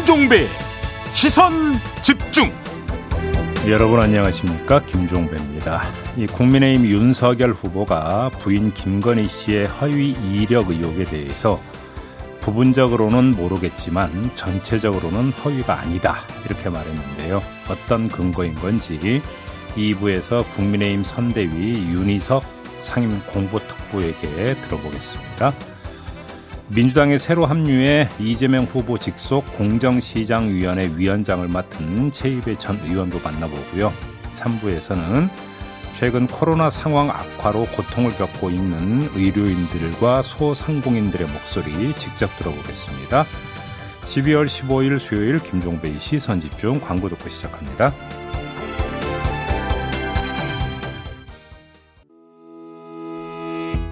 김종배 시선 집중 여러분 안녕하십니까 김종배입니다. 이 국민의힘 윤석열 후보가 부인 김건희 씨의 허위 이력 의혹에 대해서 부분적으로는 모르겠지만 전체적으로는 허위가 아니다 이렇게 말했는데요. 어떤 근거인 건지 2부에서 국민의힘 선대위 윤희석 상임 공보특보에게 들어보겠습니다. 민주당에 새로 합류해 이재명 후보 직속 공정시장위원회 위원장을 맡은 최입의 전 의원도 만나보고요. 3부에서는 최근 코로나 상황 악화로 고통을 겪고 있는 의료인들과 소상공인들의 목소리 직접 들어보겠습니다. 12월 15일 수요일 김종배의 시선집중 광고 듣고 시작합니다.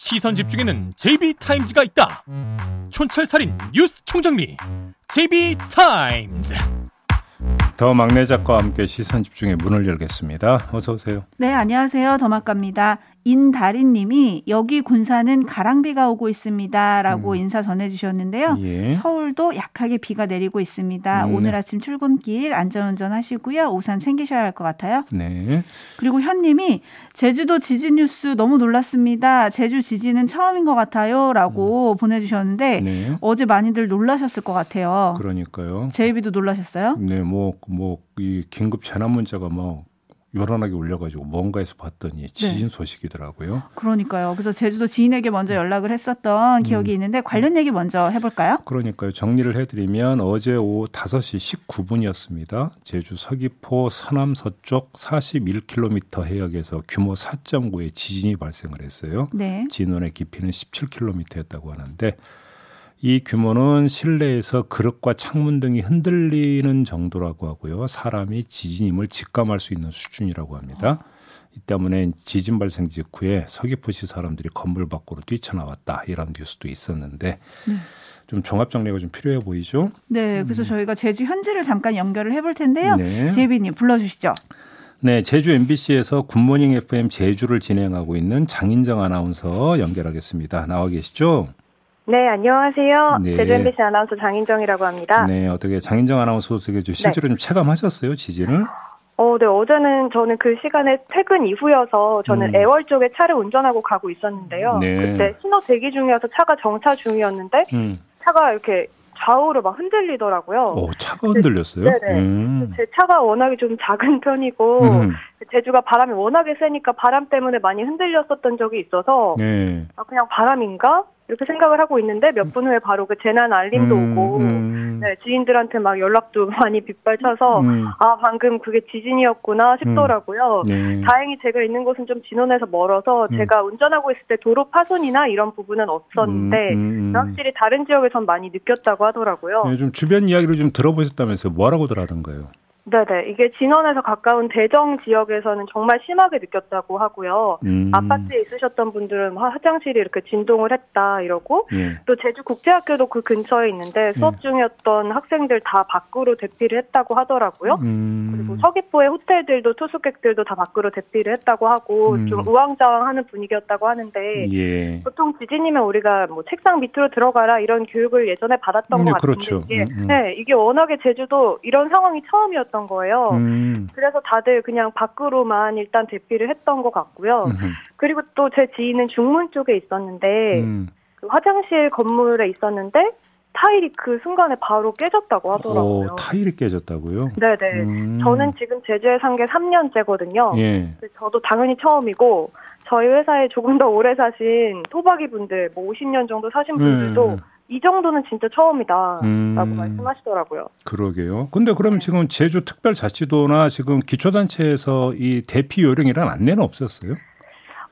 시선 집중에는 JB타임즈가 있다 촌철살인 뉴스 총정리 JB타임즈 더 막내 작가와 함께 시선 집중의 문을 열겠습니다. 어서 오세요. 네, 안녕하세요. 더막갑니다. 인다리님이 여기 군산은 가랑비가 오고 있습니다라고 음. 인사 전해주셨는데요. 예. 서울도 약하게 비가 내리고 있습니다. 음. 오늘 아침 출근길 안전운전 하시고요. 우산 챙기셔야 할 것 같아요. 네. 그리고 현님이 제주도 지진 뉴스 너무 놀랐습니다. 제주 지진은 처음인 것 같아요라고 음. 보내주셨는데 네. 어제 많이들 놀라셨을 것 같아요. 그러니까요. 제이비도 놀라셨어요? 네, 뭐 뭐 이 긴급 재난 문자가 뭐 요란하게 올려가지고 뭔가에서 봤더니 네. 지진 네. 소식이더라고요. 그러니까요. 그래서 제주도 지인에게 먼저 연락을 했었던 기억이 음. 있는데 관련 얘기 먼저 해볼까요? 그러니까요. 정리를 해드리면 어제 오후 5시 19분이었습니다. 제주 서귀포 서남 서쪽 41km 해역에서 규모 4.9의 지진이 발생을 했어요. 네. 진원의 깊이는 17km였다고 하는데 이 규모는 실내에서 그릇과 창문 등이 흔들리는 정도라고 하고요. 사람이 지진임을 직감할 수 있는 수준이라고 합니다. 이 때문에 지진 발생 직후에 서귀포시 사람들이 건물 밖으로 뛰쳐나왔다 이런 뉴스도 있었는데 네. 좀 종합 정리가 좀 필요해 보이죠? 네, 그래서 음. 저희가 제주 현지를 잠깐 연결을 해볼 텐데요. 네. 제비님 불러주시죠. 네, 제주 MBC에서 굿모닝 FM 제주를 진행하고 있는 장인정 아나운서 연결하겠습니다. 나와 계시죠? 네, 안녕하세요. 네. 제주 MBC 아나운서 장인정이라고 합니다. 네, 어떻게 장인정 아나운서 어떻게 좀 실제로 네. 좀 체감하셨어요, 지진을? 어, 네, 어제는 저는 그 시간에 퇴근 이후여서 저는 음. 애월 쪽에 차를 운전하고 가고 있었는데요. 네. 그때 신호 대기 중이어서 차가 정차 중이었는데 음. 차가 이렇게 좌우로 막 흔들리더라고요. 어, 차가 흔들렸어요? 네네. 음. 제 차가 워낙에 좀 작은 편이고 음. 제주가 바람이 워낙에 세니까 바람 때문에 많이 흔들렸었던 적이 있어서 네. 아, 그냥 바람인가? 이렇게 생각을 하고 있는데 몇 분 후에 바로 그 재난 알림도 음, 오고 음. 네, 지인들한테 막 연락도 많이 빗발쳐서 음. 아 방금 그게 지진이었구나 싶더라고요. 음. 네. 다행히 제가 있는 곳은 좀 진원에서 멀어서 음. 제가 운전하고 있을 때 도로 파손이나 이런 부분은 없었는데 음, 확실히 다른 지역에선 많이 느꼈다고 하더라고요. 네, 좀 주변 이야기를 좀 들어보셨다면서 뭐라고들 하던가요? 네네. 이게 진원에서 가까운 대정 지역에서는 정말 심하게 느꼈다고 하고요. 음. 아파트에 있으셨던 분들은 뭐 화장실이 이렇게 진동을 했다 이러고 예. 또 제주 국제학교도 그 근처에 있는데 수업 예. 중이었던 학생들 다 밖으로 대피를 했다고 하더라고요. 음. 그리고 서귀포의 호텔들도 투숙객들도 다 밖으로 대피를 했다고 하고 음. 좀 우왕좌왕하는 분위기였다고 하는데 예. 보통 지진이면 우리가 뭐 책상 밑으로 들어가라 이런 교육을 예전에 받았던 네, 것 같은데 그렇죠. 이게, 음, 음. 네, 이게 워낙에 제주도 이런 상황이 처음이었던 있었던 거예요. 음. 그래서 다들 그냥 밖으로만 일단 대피를 했던 것 같고요. 음. 그리고 또 제 지인은 중문 쪽에 있었는데 음. 그 화장실 건물에 있었는데 타일이 그 순간에 바로 깨졌다고 하더라고요. 오, 타일이 깨졌다고요? 네네. 음. 저는 지금 제주에 산 게 3년째거든요. 예. 저도 당연히 처음이고 저희 회사에 조금 더 오래 사신 토박이 분들, 뭐 50년 정도 사신 분들도 음. 이 정도는 진짜 처음이다라고 음, 말씀하시더라고요. 그러게요. 근데 그러면 네. 지금 제주 특별자치도나 지금 기초단체에서 이 대피 요령이란 안내는 없었어요?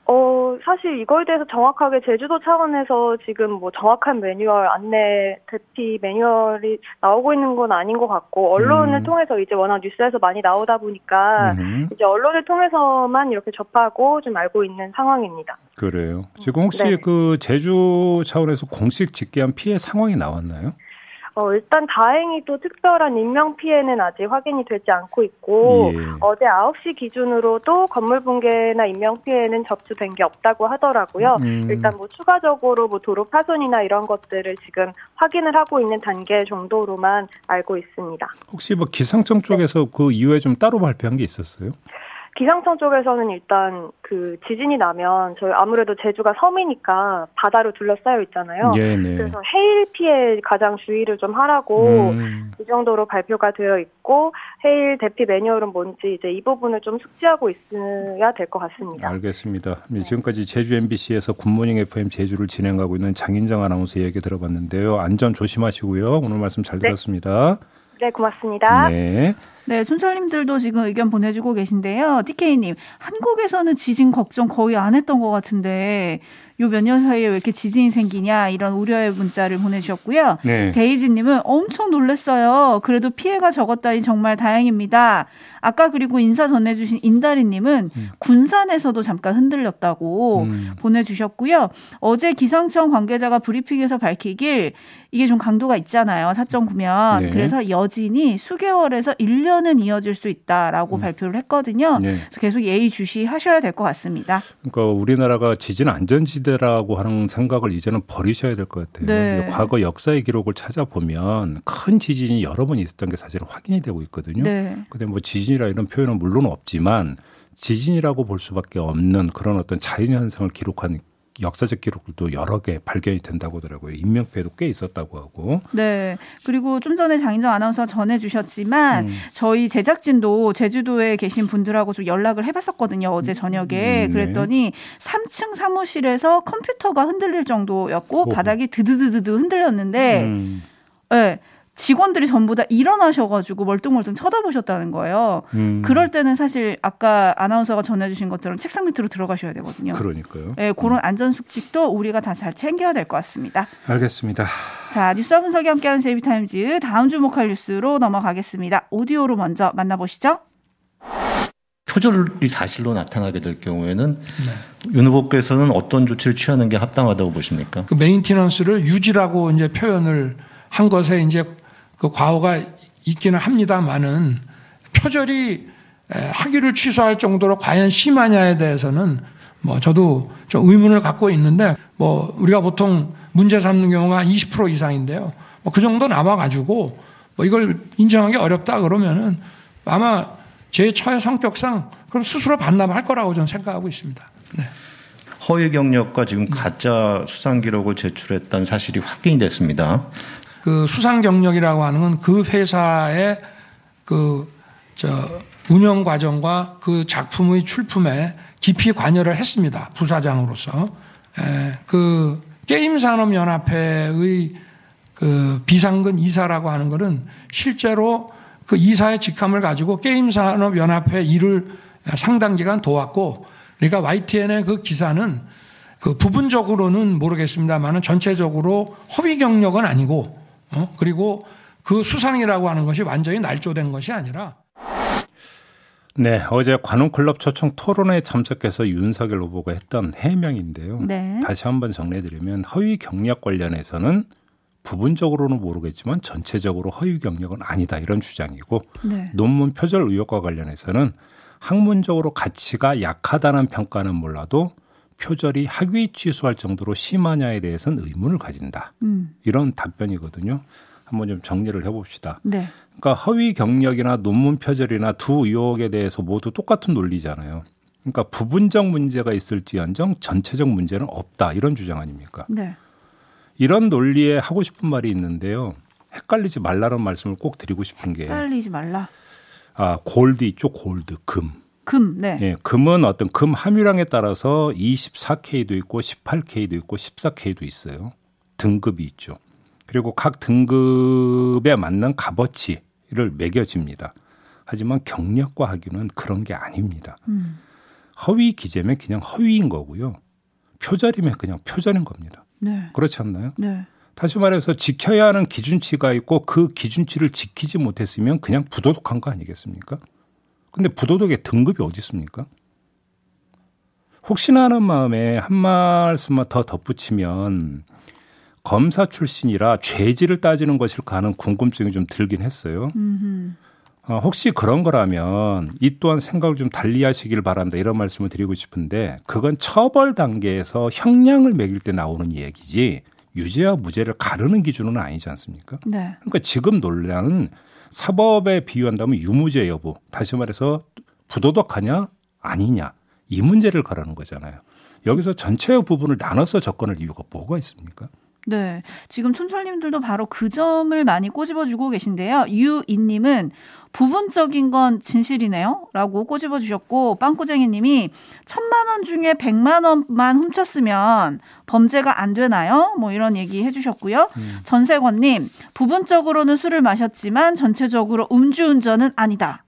어 사실 이거에 대해서 정확하게 제주도 차원에서 지금 뭐 정확한 매뉴얼 안내 대피 매뉴얼이 나오고 있는 건 아닌 것 같고 언론을 음. 통해서 이제 워낙 뉴스에서 많이 나오다 보니까 음. 이제 언론을 통해서만 이렇게 접하고 좀 알고 있는 상황입니다. 그래요. 지금 혹시 네. 그 제주 차원에서 공식 집계한 피해 상황이 나왔나요? 어, 일단 다행히도 특별한 인명 피해는 아직 확인이 되지 않고 있고 예. 어제 9시 기준으로도 건물 붕괴나 인명 피해는 접수된 게 없다고 하더라고요. 음. 일단 뭐 추가적으로 뭐 도로 파손이나 이런 것들을 지금 확인을 하고 있는 단계 정도로만 알고 있습니다. 혹시 뭐 기상청 쪽에서 네. 그 이후에 좀 따로 발표한 게 있었어요? 기상청 쪽에서는 일단 그 지진이 나면 저희 아무래도 제주가 섬이니까 바다로 둘러싸여 있잖아요. 네네. 그래서 해일 피해 가장 주의를 좀 하라고 음. 이 정도로 발표가 되어 있고 해일 대피 매뉴얼은 뭔지 이제 이 부분을 좀 숙지하고 있어야 될 것 같습니다. 알겠습니다. 네. 지금까지 제주 MBC에서 굿모닝 FM 제주를 진행하고 있는 장인정 아나운서 얘기 들어봤는데요. 안전 조심하시고요. 오늘 말씀 잘 네. 들었습니다. 네, 고맙습니다. 네. 네, 순철님들도 지금 의견 보내주고 계신데요. TK님, 한국에서는 지진 걱정 거의 안 했던 것 같은데, 요 몇 년 사이에 왜 이렇게 지진이 생기냐, 이런 우려의 문자를 보내주셨고요. 네. 데이지님은 엄청 놀랐어요. 그래도 피해가 적었다니 정말 다행입니다. 아까 그리고 인사 전해주신 인다리님은 음. 군산에서도 잠깐 흔들렸다고 음. 보내주셨고요. 어제 기상청 관계자가 브리핑에서 밝히길 이게 좀 강도가 있잖아요. 4.9면. 네. 그래서 여진이 수개월에서 1년은 이어질 수 있다라고 음. 발표를 했거든요. 네. 그래서 계속 예의 주시하셔야 될 것 같습니다. 그러니까 우리나라가 지진 안전지대 라고 하는 생각을 이제는 버리셔야 될 것 같아요. 네. 과거 역사의 기록을 찾아보면 큰 지진이 여러 번 있었던 게 사실은 확인이 되고 있거든요. 네. 근데 뭐 지진이라 이런 표현은 물론 없지만 지진이라고 볼 수밖에 없는 그런 어떤 자연 현상을 기록한 역사적 기록들도 여러 개 발견이 된다고 하더라고요. 인명피해도 꽤 있었다고 하고. 네. 그리고 좀 전에 장인정 아나운서 전해 주셨지만 음. 저희 제작진도 제주도에 계신 분들하고 좀 연락을 해 봤었거든요. 어제 저녁에. 음, 네. 그랬더니 3층 사무실에서 컴퓨터가 흔들릴 정도였고 오. 바닥이 드드드드드 흔들렸는데 음. 네. 직원들이 전부 다 일어나셔가지고 멀뚱멀뚱 쳐다보셨다는 거예요. 음. 그럴 때는 사실 아까 아나운서가 전해주신 것처럼 책상 밑으로 들어가셔야 되거든요. 그러니까요. 네, 그런 음. 안전 수칙도 우리가 다 잘 챙겨야 될 것 같습니다. 알겠습니다. 자, 뉴스 분석이 함께하는 JB Times 다음 주목할 뉴스로 넘어가겠습니다. 오디오로 먼저 만나보시죠. 표절이 사실로 나타나게 될 경우에는 네. 윤 후보께서는 어떤 조치를 취하는 게 합당하다고 보십니까? 그 maintenance를 유지라고 이제 표현을 한 것에 이제 그 과오가 있기는 합니다만은 표절이 학위를 취소할 정도로 과연 심하냐에 대해서는 뭐 저도 좀 의문을 갖고 있는데 뭐 우리가 보통 문제 삼는 경우가 20% 이상인데요. 뭐 그 정도 남아가지고 뭐 이걸 인정하기 어렵다 그러면은 아마 제 처의 성격상 그럼 스스로 반납할 거라고 저는 생각하고 있습니다. 네. 허위 경력과 지금 가짜 수상 기록을 제출했다는 사실이 확인이 됐습니다. 그 수상 경력이라고 하는 건 그 회사의 그 저 운영 과정과 그 작품의 출품에 깊이 관여를 했습니다. 부사장으로서. 에, 그 게임산업연합회의 그 비상근 이사라고 하는 것은 실제로 그 이사의 직함을 가지고 게임산업연합회 일을 상당 기간 도왔고 그러니까 YTN의 그 기사는 그 부분적으로는 모르겠습니다만은 전체적으로 허위 경력은 아니고 어? 그리고 그 수상이라고 하는 것이 완전히 날조된 것이 아니라 네, 어제 관훈클럽 초청 토론회에 참석해서 윤석열 후보가 했던 해명인데요. 네. 다시 한번 정리해드리면 허위 경력 관련해서는 부분적으로는 모르겠지만 전체적으로 허위 경력은 아니다 이런 주장이고 네. 논문 표절 의혹과 관련해서는 학문적으로 가치가 약하다는 평가는 몰라도 표절이 학위 취소할 정도로 심하냐에 대해서는 의문을 가진다. 음. 이런 답변이거든요. 한번 좀 정리를 해봅시다. 네. 그러니까 허위 경력이나 논문 표절이나 두 의혹에 대해서 모두 똑같은 논리잖아요. 그러니까 부분적 문제가 있을지언정 전체적 문제는 없다 이런 주장 아닙니까? 네. 이런 논리에 하고 싶은 말이 있는데요. 헷갈리지 말라는 말씀을 꼭 드리고 싶은 게 헷갈리지 말라. 아 골드 있죠 골드 금. 금, 네. 예, 금은 어떤 금 함유량에 따라서 24K도 있고 18K도 있고 14K도 있어요. 등급이 있죠. 그리고 각 등급에 맞는 값어치를 매겨집니다. 하지만 경력과 학위는 그런 게 아닙니다. 음. 허위 기재면 그냥 허위인 거고요. 표절이면 그냥 표절인 겁니다. 네. 그렇지 않나요? 네. 다시 말해서 지켜야 하는 기준치가 있고 그 기준치를 지키지 못했으면 그냥 부도덕한 거 아니겠습니까? 근데 부도덕의 등급이 어디 있습니까? 혹시나 하는 마음에 한 말씀만 더 덧붙이면 검사 출신이라 죄질을 따지는 것일까 하는 궁금증이 좀 들긴 했어요. 어, 혹시 그런 거라면 이 또한 생각을 좀 달리 하시길 바란다 이런 말씀을 드리고 싶은데 그건 처벌 단계에서 형량을 매길 때 나오는 얘기지 유죄와 무죄를 가르는 기준은 아니지 않습니까? 네. 그러니까 지금 논란은 사법에 비유한다면 유무죄 여부 다시 말해서 부도덕하냐 아니냐 이 문제를 가르는 거잖아요. 여기서 전체의 부분을 나눠서 접근할 이유가 뭐가 있습니까? 네. 지금 춘철님들도 바로 그 점을 많이 꼬집어주고 계신데요. 유인님은 부분적인 건 진실이네요. 라고 꼬집어 주셨고, 빵꾸쟁이님이 천만 원 중에 백만 원만 훔쳤으면 범죄가 안 되나요? 뭐 이런 얘기 해주셨고요. 음. 전세권님, 부분적으로는 술을 마셨지만 전체적으로 음주운전은 아니다.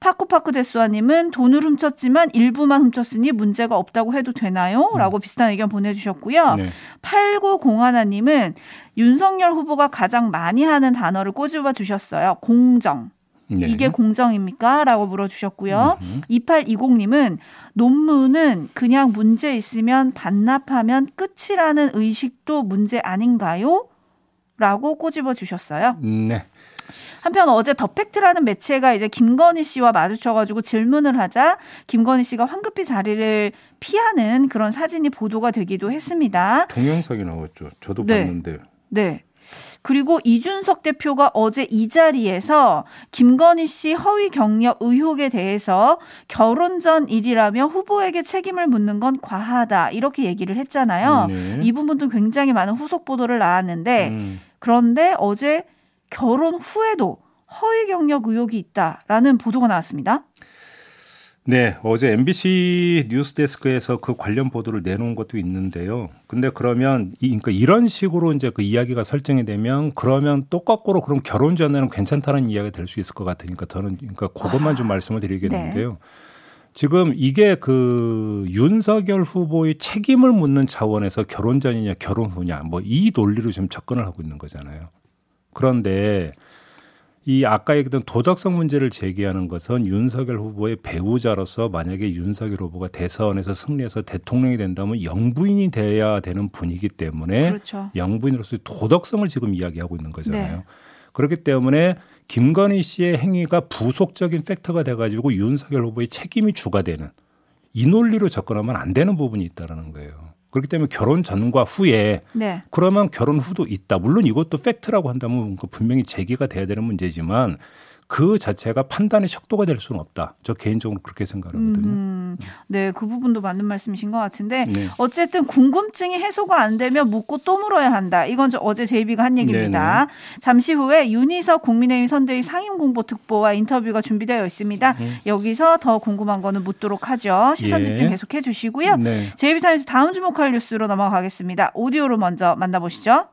파쿠파쿠 데스와님은 돈을 훔쳤지만 일부만 훔쳤으니 문제가 없다고 해도 되나요? 음. 라고 비슷한 의견 보내주셨고요. 네. 8901님은 윤석열 후보가 가장 많이 하는 단어를 꼬집어 주셨어요. 공정. 네. 이게 공정입니까? 라고 물어주셨고요. 음 2820님은 논문은 그냥 문제 있으면 반납하면 끝이라는 의식도 문제 아닌가요? 라고 꼬집어 주셨어요. 네. 한편 어제 더 팩트라는 매체가 이제 김건희 씨와 마주쳐가지고 질문을 하자 김건희 씨가 황급히 자리를 피하는 그런 사진이 보도가 되기도 했습니다. 동영상이 나왔죠. 저도 네. 봤는데. 네. 그리고 이준석 대표가 어제 이 자리에서 김건희 씨 허위 경력 의혹에 대해서 결혼 전 일이라며 후보에게 책임을 묻는 건 과하다 이렇게 얘기를 했잖아요. 네. 이 부분도 굉장히 많은 후속 보도를 나왔는데 음. 그런데 어제 결혼 후에도 허위 경력 의혹이 있다라는 보도가 나왔습니다. 네, 어제 MBC 뉴스데스크에서 그 관련 보도를 내놓은 것도 있는데요. 근데 그러면 이, 그러니까 이런 식으로 이제 그 이야기가 설정이 되면 그러면 똑같고로 그럼 결혼 전에는 괜찮다는 이야기가 될 수 있을 것 같으니까 저는 그러니까 그것만 아, 좀 말씀을 드리겠는데요. 네. 지금 이게 그 윤석열 후보의 책임을 묻는 차원에서 결혼 전이냐 결혼 후냐 뭐 이 논리로 지금 접근을 하고 있는 거잖아요. 그런데 이 아까 얘기했던 도덕성 문제를 제기하는 것은 윤석열 후보의 배우자로서 만약에 윤석열 후보가 대선에서 승리해서 대통령이 된다면 영부인이 돼야 되는 분이기 때문에 그렇죠. 영부인으로서의 도덕성을 지금 이야기하고 있는 거잖아요. 네. 그렇기 때문에 김건희 씨의 행위가 부속적인 factor가 돼가지고 윤석열 후보의 책임이 주가 되는 이 논리로 접근하면 안 되는 부분이 있다라는 거예요. 그렇기 때문에 결혼 전과 후에 네. 그러면 결혼 후도 있다. 물론 이것도 팩트라고 한다면 그 분명히 제기가 돼야 되는 문제지만 그 자체가 판단의 척도가 될 수는 없다. 저 개인적으로 그렇게 생각하거든요. 음, 네, 그 부분도 맞는 말씀이신 것 같은데 네. 어쨌든 궁금증이 해소가 안 되면 묻고 또 물어야 한다. 이건 저 어제 JB가 한 얘기입니다. 네네. 잠시 후에 윤희석 국민의힘 선대위 상임공보특보와 인터뷰가 준비되어 있습니다. 음. 여기서 더 궁금한 거는 묻도록 하죠. 시선 집중 예. 계속해 주시고요. 네. JB Times 다음 주목할 뉴스로 넘어가겠습니다. 오디오로 먼저 만나보시죠.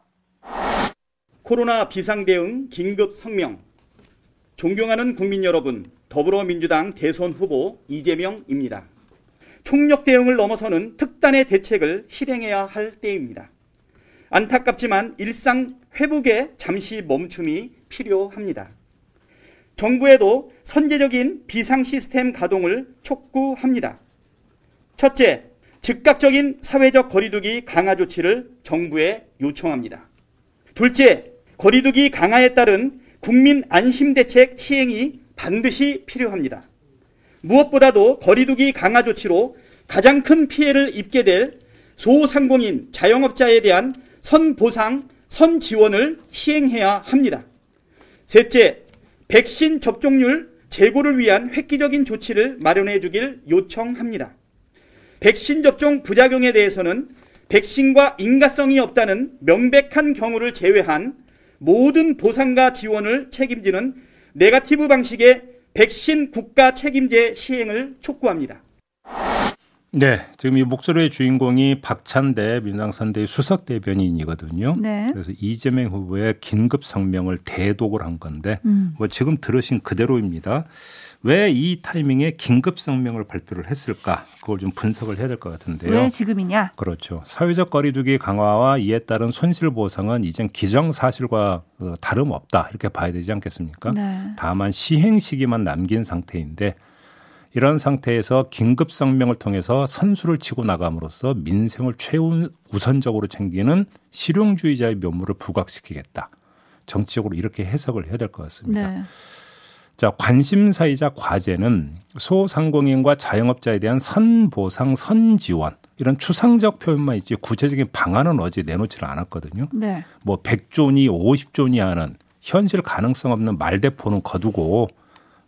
코로나 비상 대응 긴급 성명 존경하는 국민 여러분, 더불어민주당 대선 후보 이재명입니다. 총력 대응을 넘어서는 특단의 대책을 실행해야 할 때입니다. 안타깝지만 일상 회복에 잠시 멈춤이 필요합니다. 정부에도 선제적인 비상 시스템 가동을 촉구합니다. 첫째, 즉각적인 사회적 거리두기 강화 조치를 정부에 요청합니다. 둘째, 거리두기 강화에 따른 국민 안심 대책 시행이 반드시 필요합니다. 무엇보다도 거리두기 강화 조치로 가장 큰 피해를 입게 될 소상공인 자영업자에 대한 선보상, 선지원을 시행해야 합니다. 셋째, 백신 접종률 제고를 위한 획기적인 조치를 마련해 주길 요청합니다. 백신 접종 부작용에 대해서는 백신과 인가성이 없다는 명백한 경우를 제외한 모든 보상과 지원을 책임지는 네가티브 방식의 백신 국가 책임제 시행을 촉구합니다. 네, 지금 이 목소리의 주인공이 박찬대 민주당 선대위 수석 대변인이거든요. 네. 그래서 이재명 후보의 긴급 성명을 대독을 한 건데, 음. 뭐 지금 들으신 그대로입니다. 왜 이 타이밍에 긴급 성명을 발표를 했을까? 그걸 좀 분석을 해야 될 것 같은데요. 왜 지금이냐? 그렇죠. 사회적 거리두기 강화와 이에 따른 손실 보상은 이젠 기정 사실과 어, 다름 없다 이렇게 봐야 되지 않겠습니까? 네. 다만 시행 시기만 남긴 상태인데 이런 상태에서 긴급 성명을 통해서 선수를 치고 나감으로써 민생을 최우선적으로 챙기는 실용주의자의 면모를 부각시키겠다. 정치적으로 이렇게 해석을 해야 될 것 같습니다. 네. 자, 관심사이자 과제는 소상공인과 자영업자에 대한 선보상, 선지원 이런 추상적 표현만 있지 구체적인 방안은 어제 내놓지를 않았거든요. 네. 뭐 100조니 50조니 하는 현실 가능성 없는 말대포는 거두고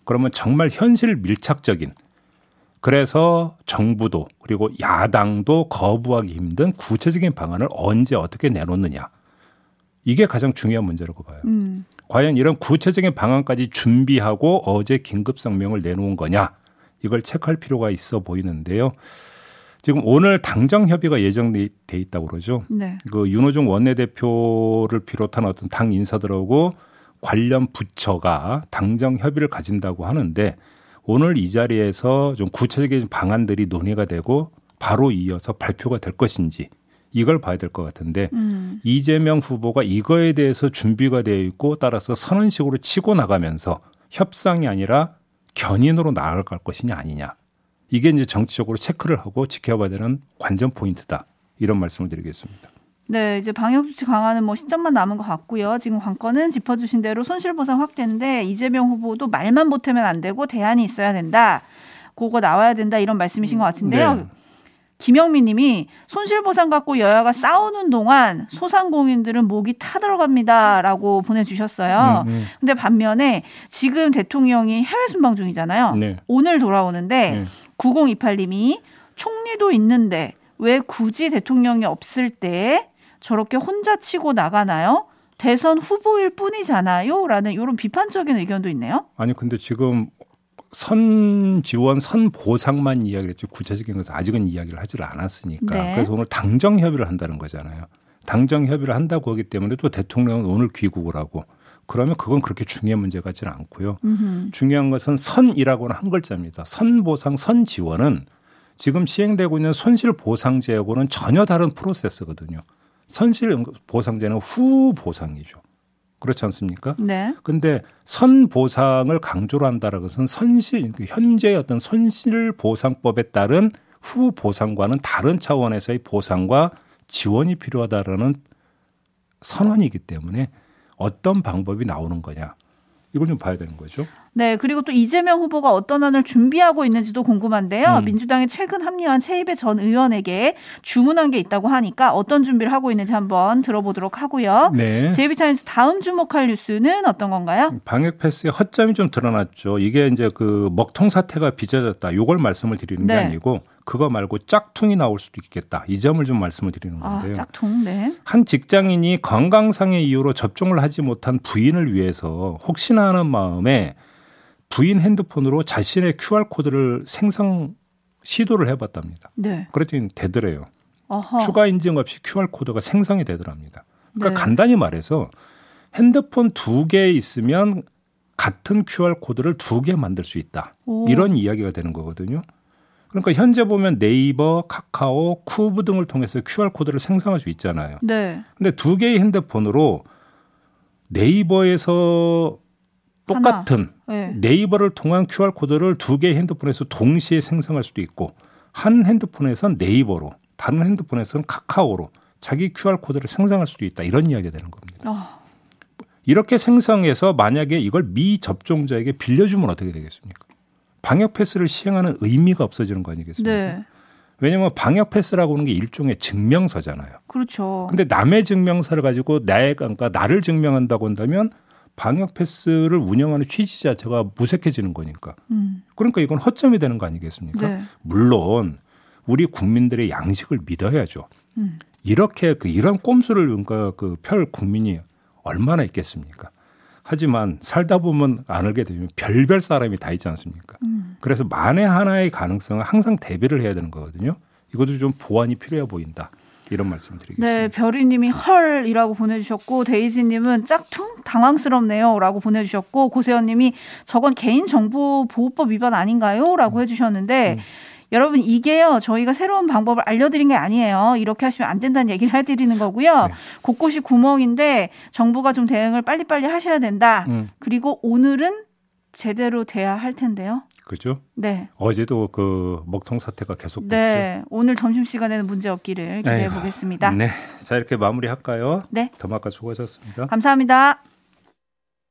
그러면 정말 현실 밀착적인 그래서 정부도 그리고 야당도 거부하기 힘든 구체적인 방안을 언제 어떻게 내놓느냐. 이게 가장 중요한 문제라고 봐요. 음. 과연 이런 구체적인 방안까지 준비하고 어제 긴급 성명을 내놓은 거냐. 이걸 체크할 필요가 있어 보이는데요. 지금 오늘 당정 협의가 예정돼 있다고 그러죠. 네. 그 윤호중 원내대표를 비롯한 어떤 당 인사들하고 관련 부처가 당정 협의를 가진다고 하는데 오늘 이 자리에서 좀 구체적인 방안들이 논의가 되고 바로 이어서 발표가 될 것인지 이걸 봐야 될 것 같은데 음. 이재명 후보가 이거에 대해서 준비가 되어 있고 따라서 선언식으로 치고 나가면서 협상이 아니라 견인으로 나아갈 것이냐 아니냐 이게 이제 정치적으로 체크를 하고 지켜봐야 되는 관전 포인트다 이런 말씀을 드리겠습니다. 네, 이제 방역조치 강화는 뭐 시점만 남은 것 같고요. 지금 관건은 짚어주신 대로 손실보상 확대인데 이재명 후보도 말만 보태면 안 되고 대안이 있어야 된다. 그거 나와야 된다 이런 말씀이신 것 같은데요. 네. 김영민 님이 손실보상 갖고 여야가 싸우는 동안 소상공인들은 목이 타들어갑니다 라고 보내주셨어요. 네, 네. 근데 반면에 지금 대통령이 해외 순방 중이잖아요. 네. 오늘 돌아오는데 네. 9028님이 총리도 있는데 왜 굳이 대통령이 없을 때 저렇게 혼자 치고 나가나요? 대선 후보일 뿐이잖아요. 라는 이런 비판적인 의견도 있네요. 아니, 근데 지금 선 지원, 선 보상만 이야기를 했죠. 구체적인 것은 아직은 이야기를 하지를 않았으니까. 네. 그래서 오늘 당정 협의를 한다는 거잖아요. 당정 협의를 한다고 하기 때문에 또 대통령은 오늘 귀국을 하고 그러면 그건 그렇게 중요한 문제 같지는 않고요. 음흠. 중요한 것은 선이라고는 한 글자입니다. 선 보상, 선 지원은 지금 시행되고 있는 손실 보상제하고는 전혀 다른 프로세스거든요. 선실 보상제는 후 보상이죠. 그렇지 않습니까? 네. 근데 선 보상을 강조로 한다는 것은 선실 현재의 어떤 손실 보상법에 따른 후 보상과는 다른 차원에서의 보상과 지원이 필요하다라는 선언이기 때문에 어떤 방법이 나오는 거냐 이걸 좀 봐야 되는 거죠. 네, 그리고 또 이재명 후보가 어떤 안을 준비하고 있는지도 궁금한데요. 음. 민주당이 최근 합류한 최입의 전 의원에게 주문한 게 있다고 하니까 어떤 준비를 하고 있는지 한번 들어보도록 하고요. 네. 제이비타임스 다음 주목할 뉴스는 어떤 건가요? 방역 패스의 허점이 좀 드러났죠. 이게 이제 그 먹통 사태가 빚어졌다. 요걸 말씀을 드리는 네. 게 아니고 그거 말고 짝퉁이 나올 수도 있겠다. 이 점을 좀 말씀을 드리는 아, 건데요. 아, 짝퉁, 네. 한 직장인이 건강상의 이유로 접종을 하지 못한 부인을 위해서 혹시나 하는 마음에 부인 핸드폰으로 자신의 QR 코드를 생성 시도를 해봤답니다. 네. 그랬더니 되더래요. 어허. 추가 인증 없이 QR 코드가 생성이 되더랍니다. 그러니까 네. 간단히 말해서 핸드폰 두 개 있으면 같은 QR 코드를 두 개 만들 수 있다. 오. 이런 이야기가 되는 거거든요. 그러니까 현재 보면 네이버, 카카오, 쿠브 등을 통해서 QR 코드를 생성할 수 있잖아요. 네. 근데 두 개의 핸드폰으로 네이버에서 똑같은 네. 네이버를 통한 QR 코드를 두 개의 핸드폰에서 동시에 생성할 수도 있고 한 핸드폰에선 네이버로 다른 핸드폰에서는 카카오로 자기 QR 코드를 생성할 수도 있다 이런 이야기가 되는 겁니다. 어. 이렇게 생성해서 만약에 이걸 미접종자에게 빌려주면 어떻게 되겠습니까? 방역 패스를 시행하는 의미가 없어지는 거 아니겠습니까? 네. 왜냐하면 방역 패스라고 하는 게 일종의 증명서잖아요. 그렇죠. 근데 남의 증명서를 가지고 나의 그러니까 나를 증명한다고 한다면 방역 패스를 운영하는 취지 자체가 무색해지는 거니까. 음. 그러니까 이건 허점이 되는 거 아니겠습니까? 네. 물론 우리 국민들의 양식을 믿어야죠. 음. 이렇게 그 이런 꼼수를 그러니까 그 펼 국민이 얼마나 있겠습니까? 하지만 살다 보면 안 알게 되면 별별 사람이 다 있지 않습니까? 음. 그래서 만에 하나의 가능성을 항상 대비를 해야 되는 거거든요. 이것도 좀 보완이 필요해 보인다. 이런 말씀 드리겠습니다. 네, 별이님이 헐이라고 보내주셨고 데이지님은 짝퉁 당황스럽네요라고 보내주셨고 고세현님이 저건 개인 정보 보호법 위반 아닌가요?라고 음. 해주셨는데. 음. 여러분 이게요 저희가 새로운 방법을 알려드린 게 아니에요. 이렇게 하시면 안 된다는 얘기를 해드리는 거고요. 네. 곳곳이 구멍인데 정부가 좀 대응을 빨리빨리 하셔야 된다. 음. 그리고 오늘은 제대로 돼야 할 텐데요. 그죠? 네. 어제도 그 먹통 사태가 계속됐죠. 네. 오늘 점심 시간에는 문제 없기를 기대해 보겠습니다. 네. 자 이렇게 마무리할까요? 네. 더마카 수고하셨습니다. 감사합니다.